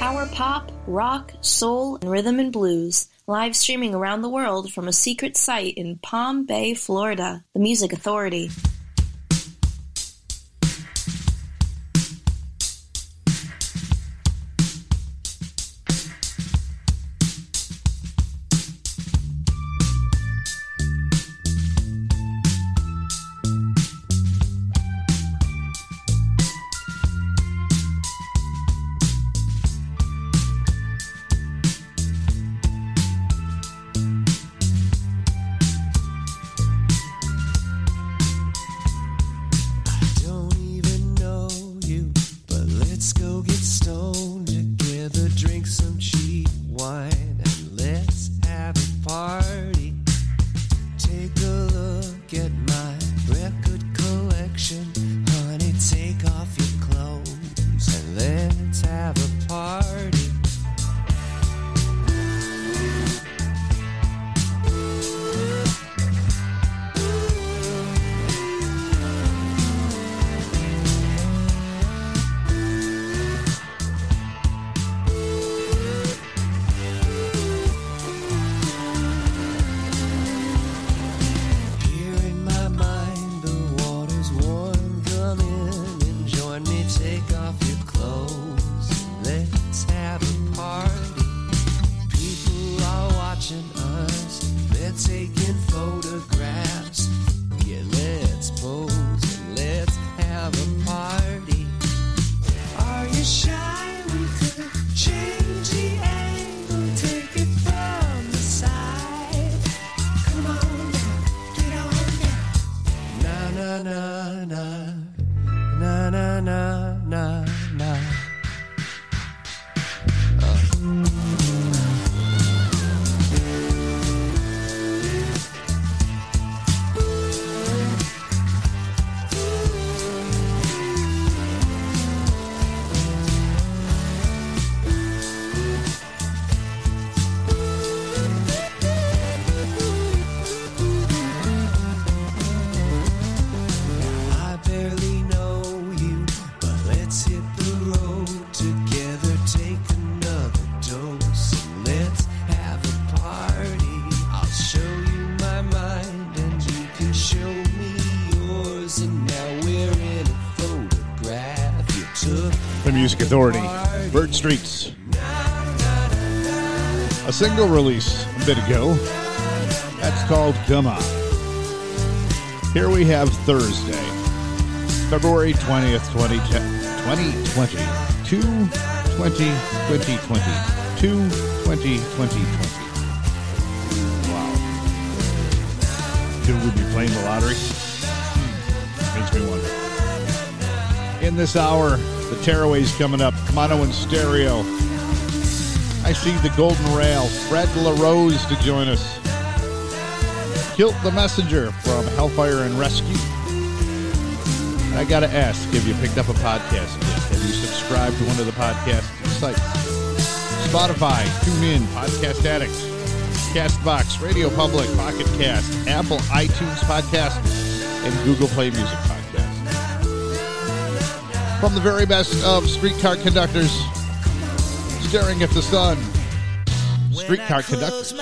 power pop, rock, soul, and rhythm and blues. Live streaming around the world from a secret site in Palm Bay, Florida. The Music Authority. Authority, single release a bit ago. That's called Come On. Here we have Thursday, February 20th, 2020. 2 20 2020. 2 20 2020. Wow. Could we be playing the lottery? Hmm. Makes me wonder. In this hour, the Tearaways coming up. Mono and stereo. I see the Golden Rail. Fred LaRose to join us. Kilt the Messenger from Hellfire and Rescue. And I got to ask, have you picked up a podcast yet? Have you subscribed to one of the podcast sites? Spotify, TuneIn, Podcast Addicts, Castbox, Radio Public, Pocket Cast, Apple iTunes Podcast, and Google Play Music Podcast. from the very best of streetcar conductors, staring at the sun. Streetcar conductors.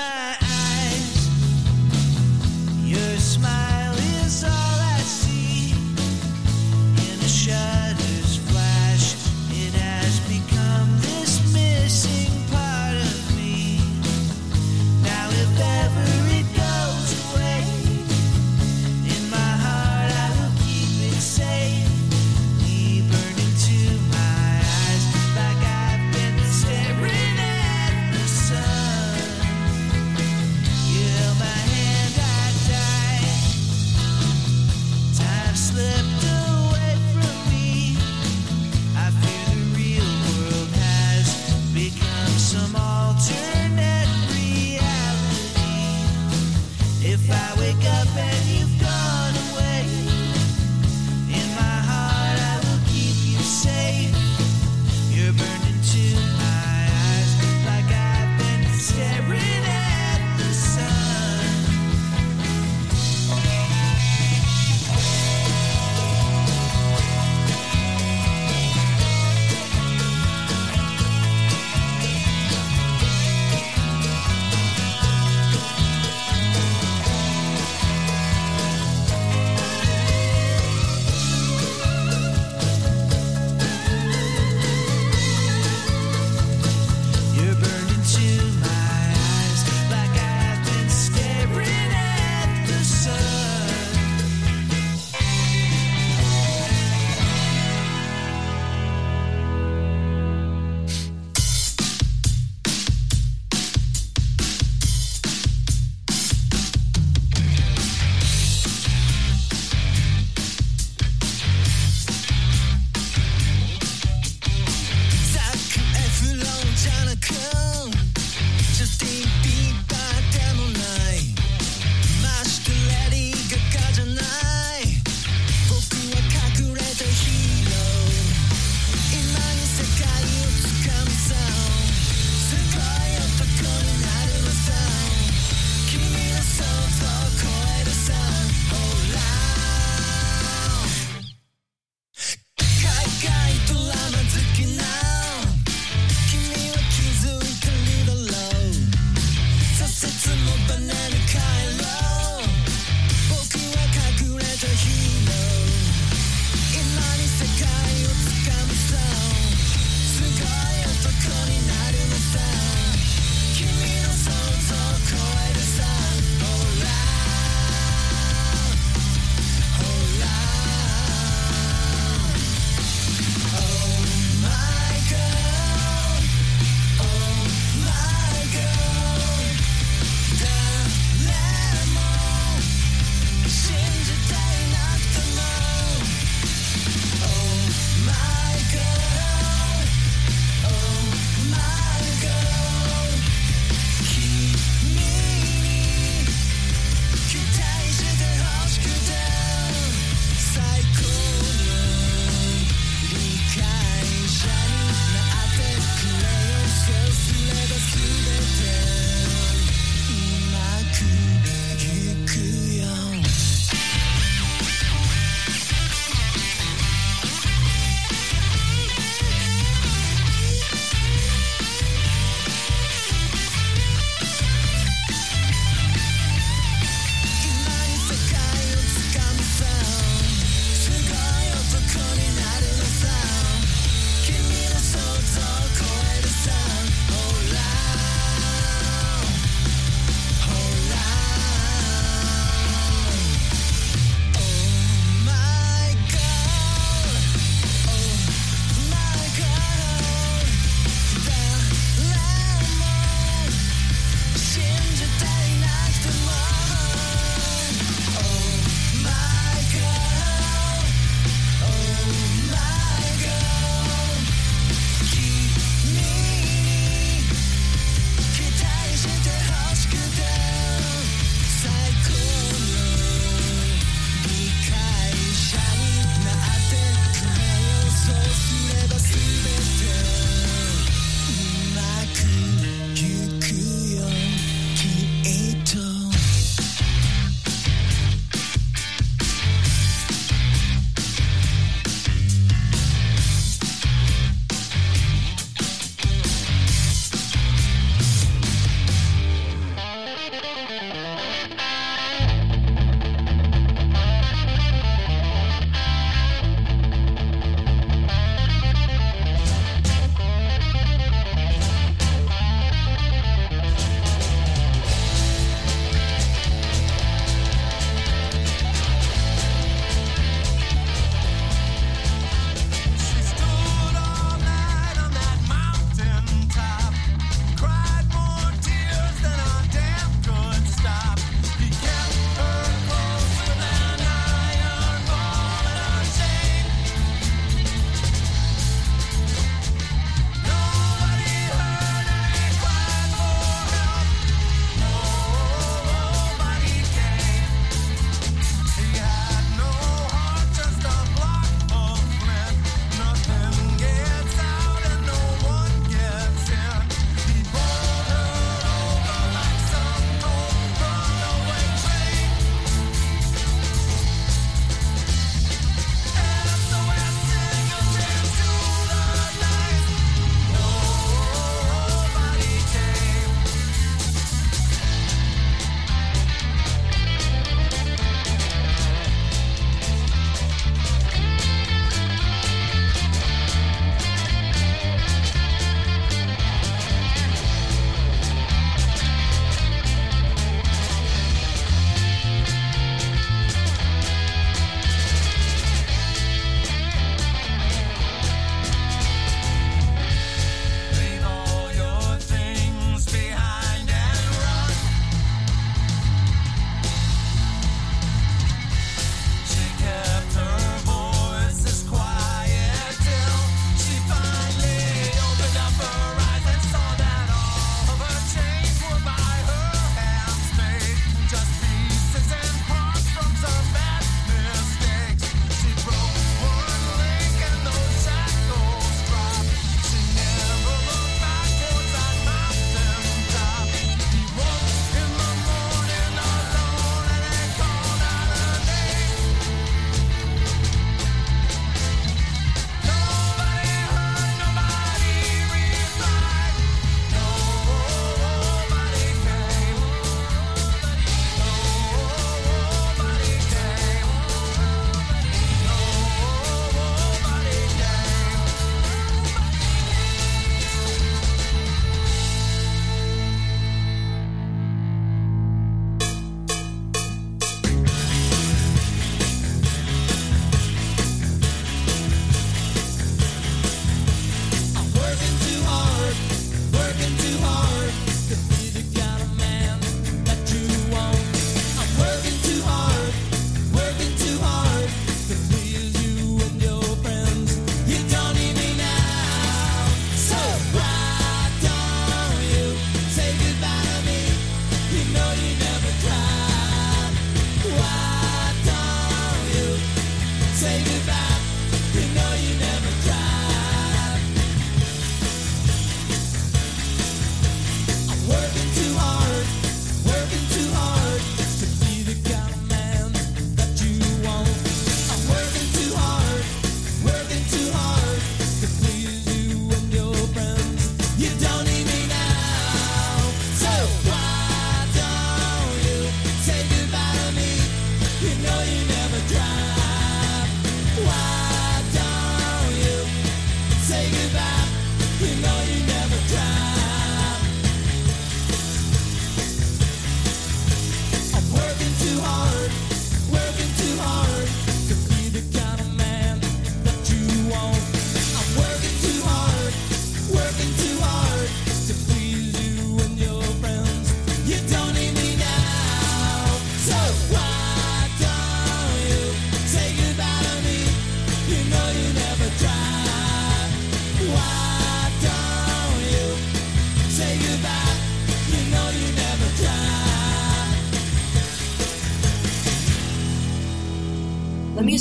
Deep.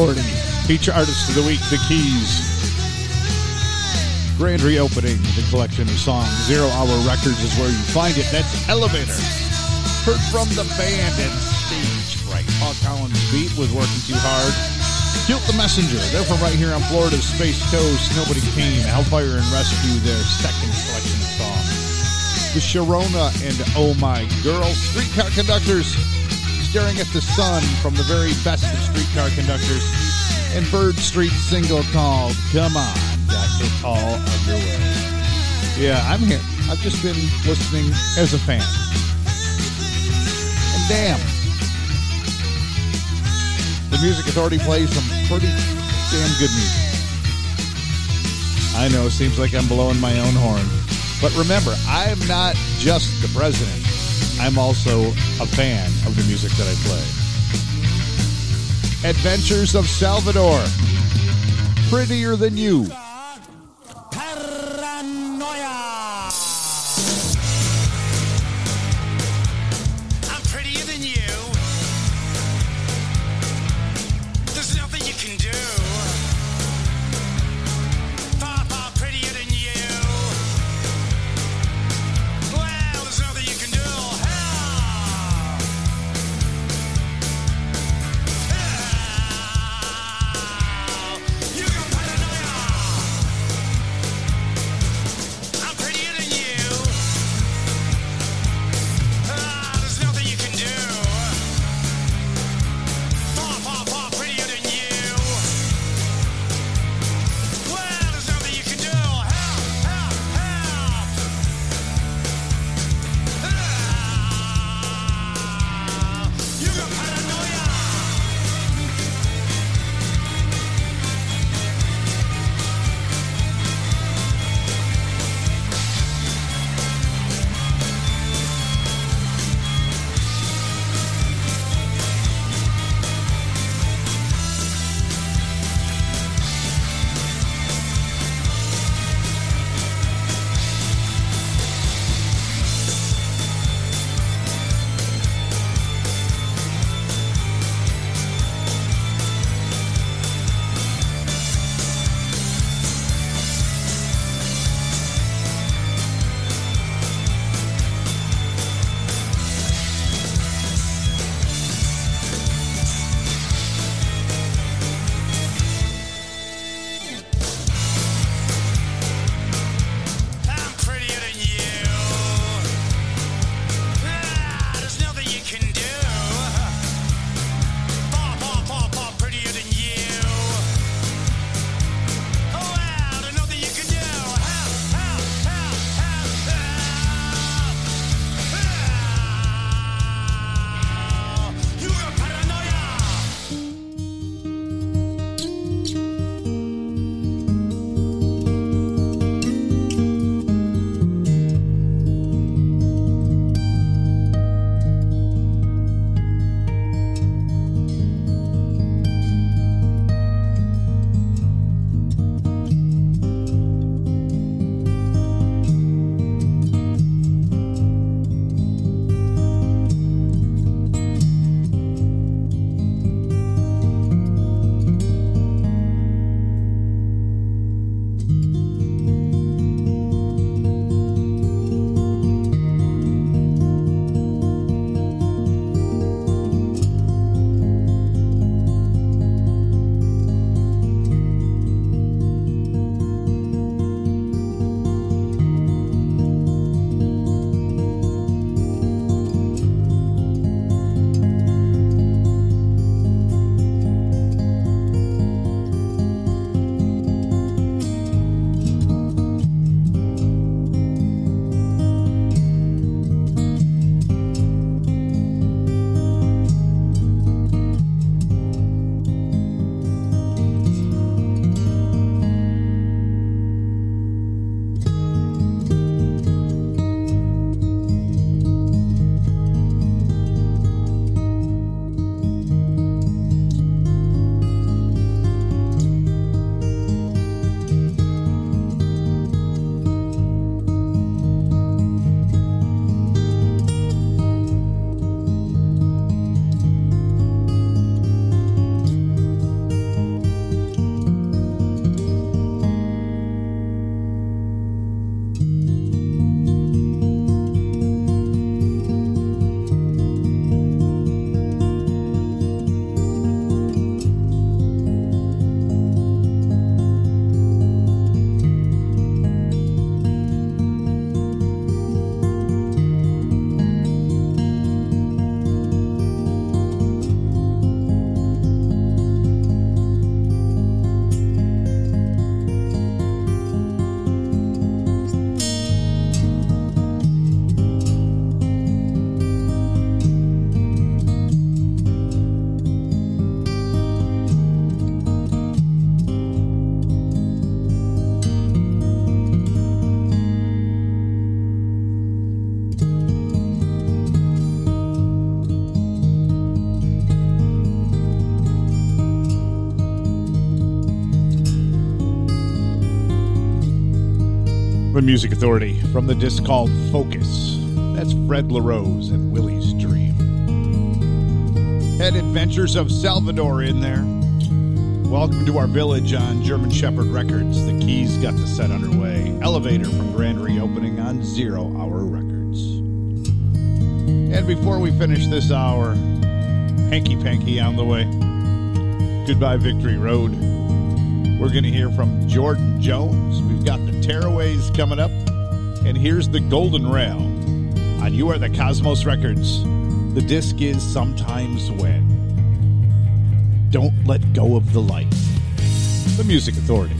Authority. Feature artist of the week, The Keys. Grand reopening the collection of songs. Zero Hour Records is where you find it. That's Elevator. Heard from the band and stage fright. Paul Collins' beat was working too hard. Guilt the Messenger. They're from right here on Florida's Space Coast. Nobody came. Hellfire and Rescue, their second collection of songs. The Sharona and Oh My Girl. Streetcar Conductors staring at the sun from the very best of streetcar conductors. And Bird Street single called Come On, Got It All Underway. Yeah, I'm here. I've just been listening as a fan. And damn, the Music Authority plays some pretty damn good music. I know, seems like I'm blowing my own horn. But remember, I'm not just the president. I'm also a fan of the music that I play. Adventures of Salvador. Prettier than you. Music Authority from the disc called Focus. That's Fred LaRose and Willie's Dream. Had Adventures of Salvador in there. Welcome to our village on German Shepherd Records. The Keys got the set underway. Elevator from Grand Reopening on Zero Hour Records. And before we finish this hour, Hanky Panky on the way. Goodbye, Victory Road. We're going to hear from Jordan Jones. We've got the Tearaways coming up. And here's the Golden Rail on You Are the Cosmos Records. The disc is Sometimes When. Don't let go of the light. The Music Authority.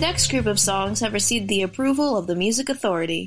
The next group of songs have received the approval of the Music Authority.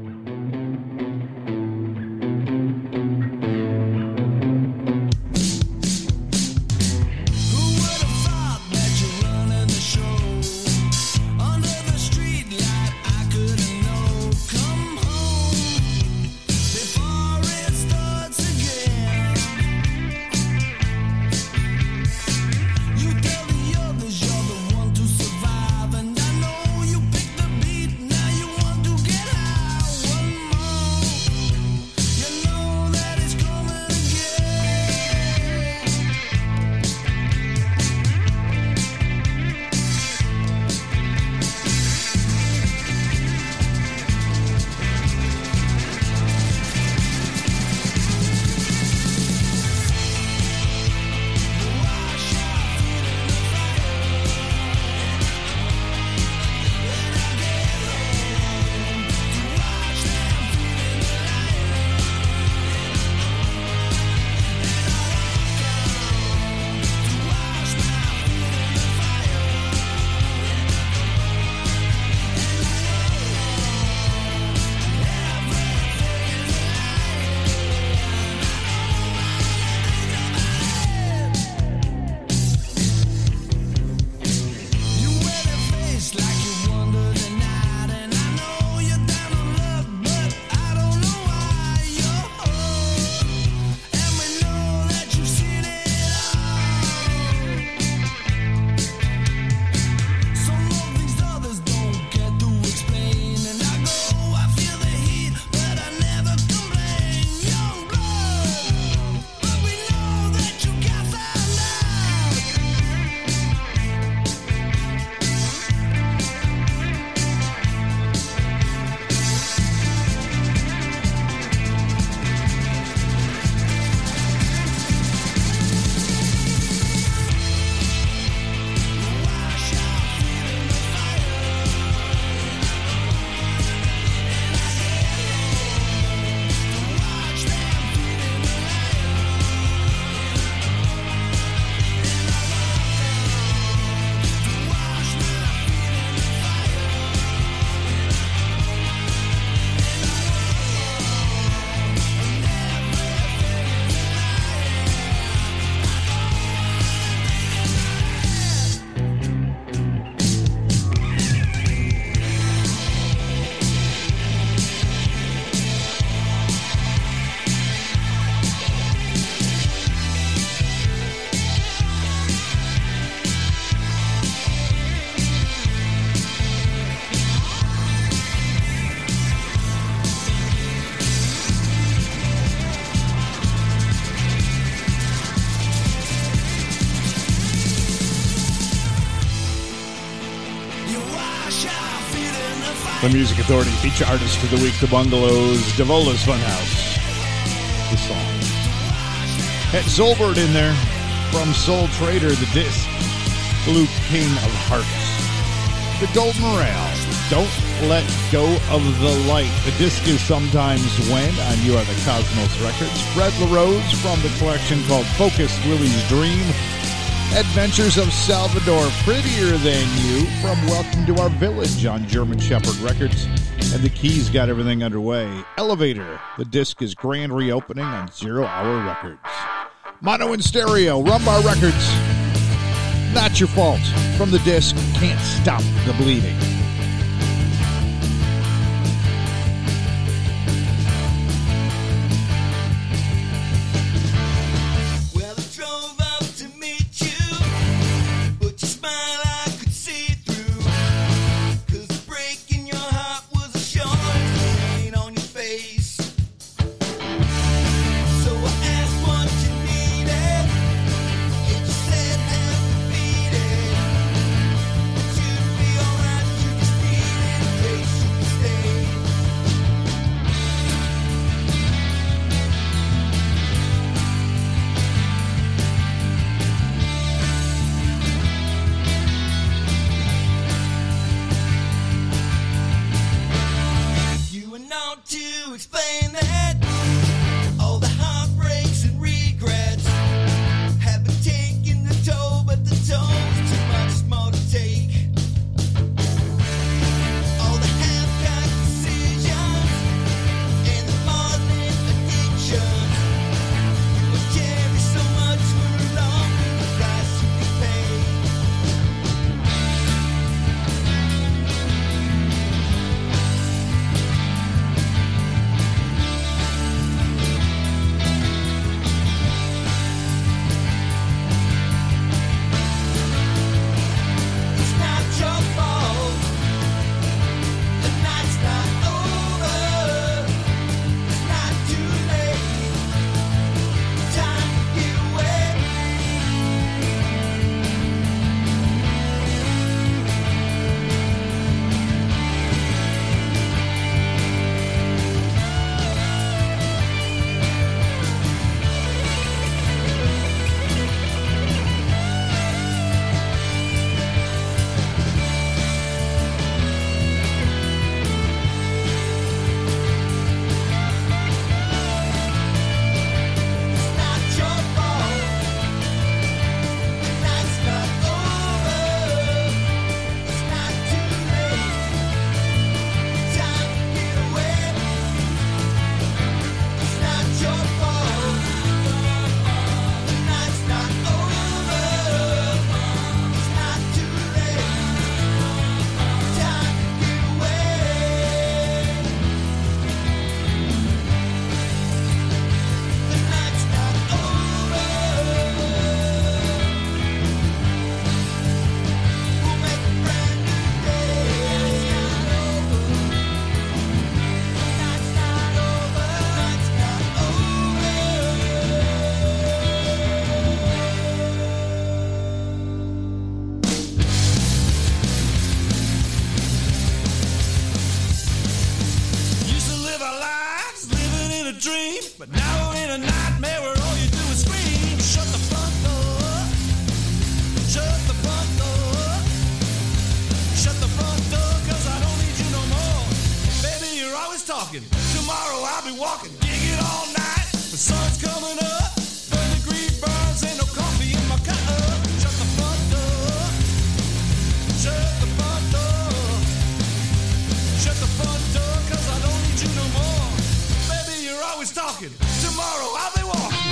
The Music Authority feature artist for the week, The Bungalows, Davola's Funhouse. The song. Had Zolbert in there from Soul Trader, the disc. Blue King of Hearts. The Gold Morale. Don't let go of the light. The disc is sometimes when on You Are the Cosmos Records. Fred LaRose from the collection called Focus Willie's Dream. Adventures of Salvador, Prettier Than You, from Welcome to Our Village on German Shepherd Records. And the Keys got everything underway. Elevator, the disc is grand reopening on Zero Hour Records. Mono and Stereo, Rumbar Records. Not your fault. From the disc, Can't Stop the Bleeding. always talking. Tomorrow I'll be walking.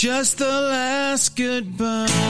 Just the last goodbye.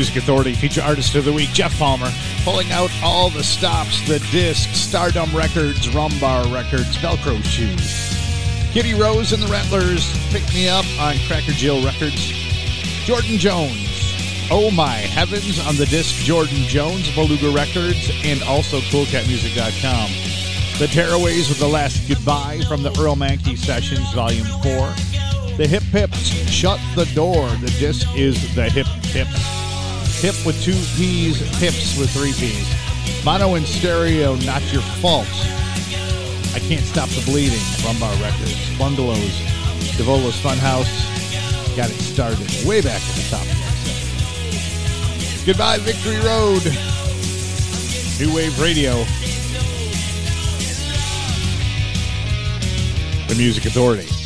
Music Authority feature artist of the week, Jeff Palmer, pulling out all the stops, the discs, Stardom Records, Rumbar Records, Velcro Shoes. Kitty Rose and the Rattlers, Pick Me Up on Cracker Jill Records. Jordan Jones, Oh My Heavens on the disc Jordan Jones, Beluga Records, and also CoolCatMusic.com. The Tearaways with the Last Goodbye from the Earle Mankey Sessions, Volume 4. The Hip Hips, Shut the Door. The disc is The Hip Hips. Hip with two P's, Hips with three P's. Mono and stereo, Not Your Fault. I Can't Stop the Bleeding, Rumbar Records. Bungalows, Devola's Funhouse. Got it started way back at the top. Goodbye, Victory Road. New Wave Radio. The Music Authority.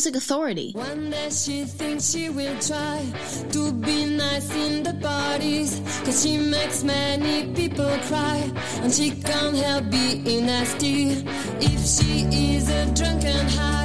Music Authority. One day she thinks she will try to be nice in the parties. Cause she makes many people cry. And she can't help being nasty. If she is a drunken high,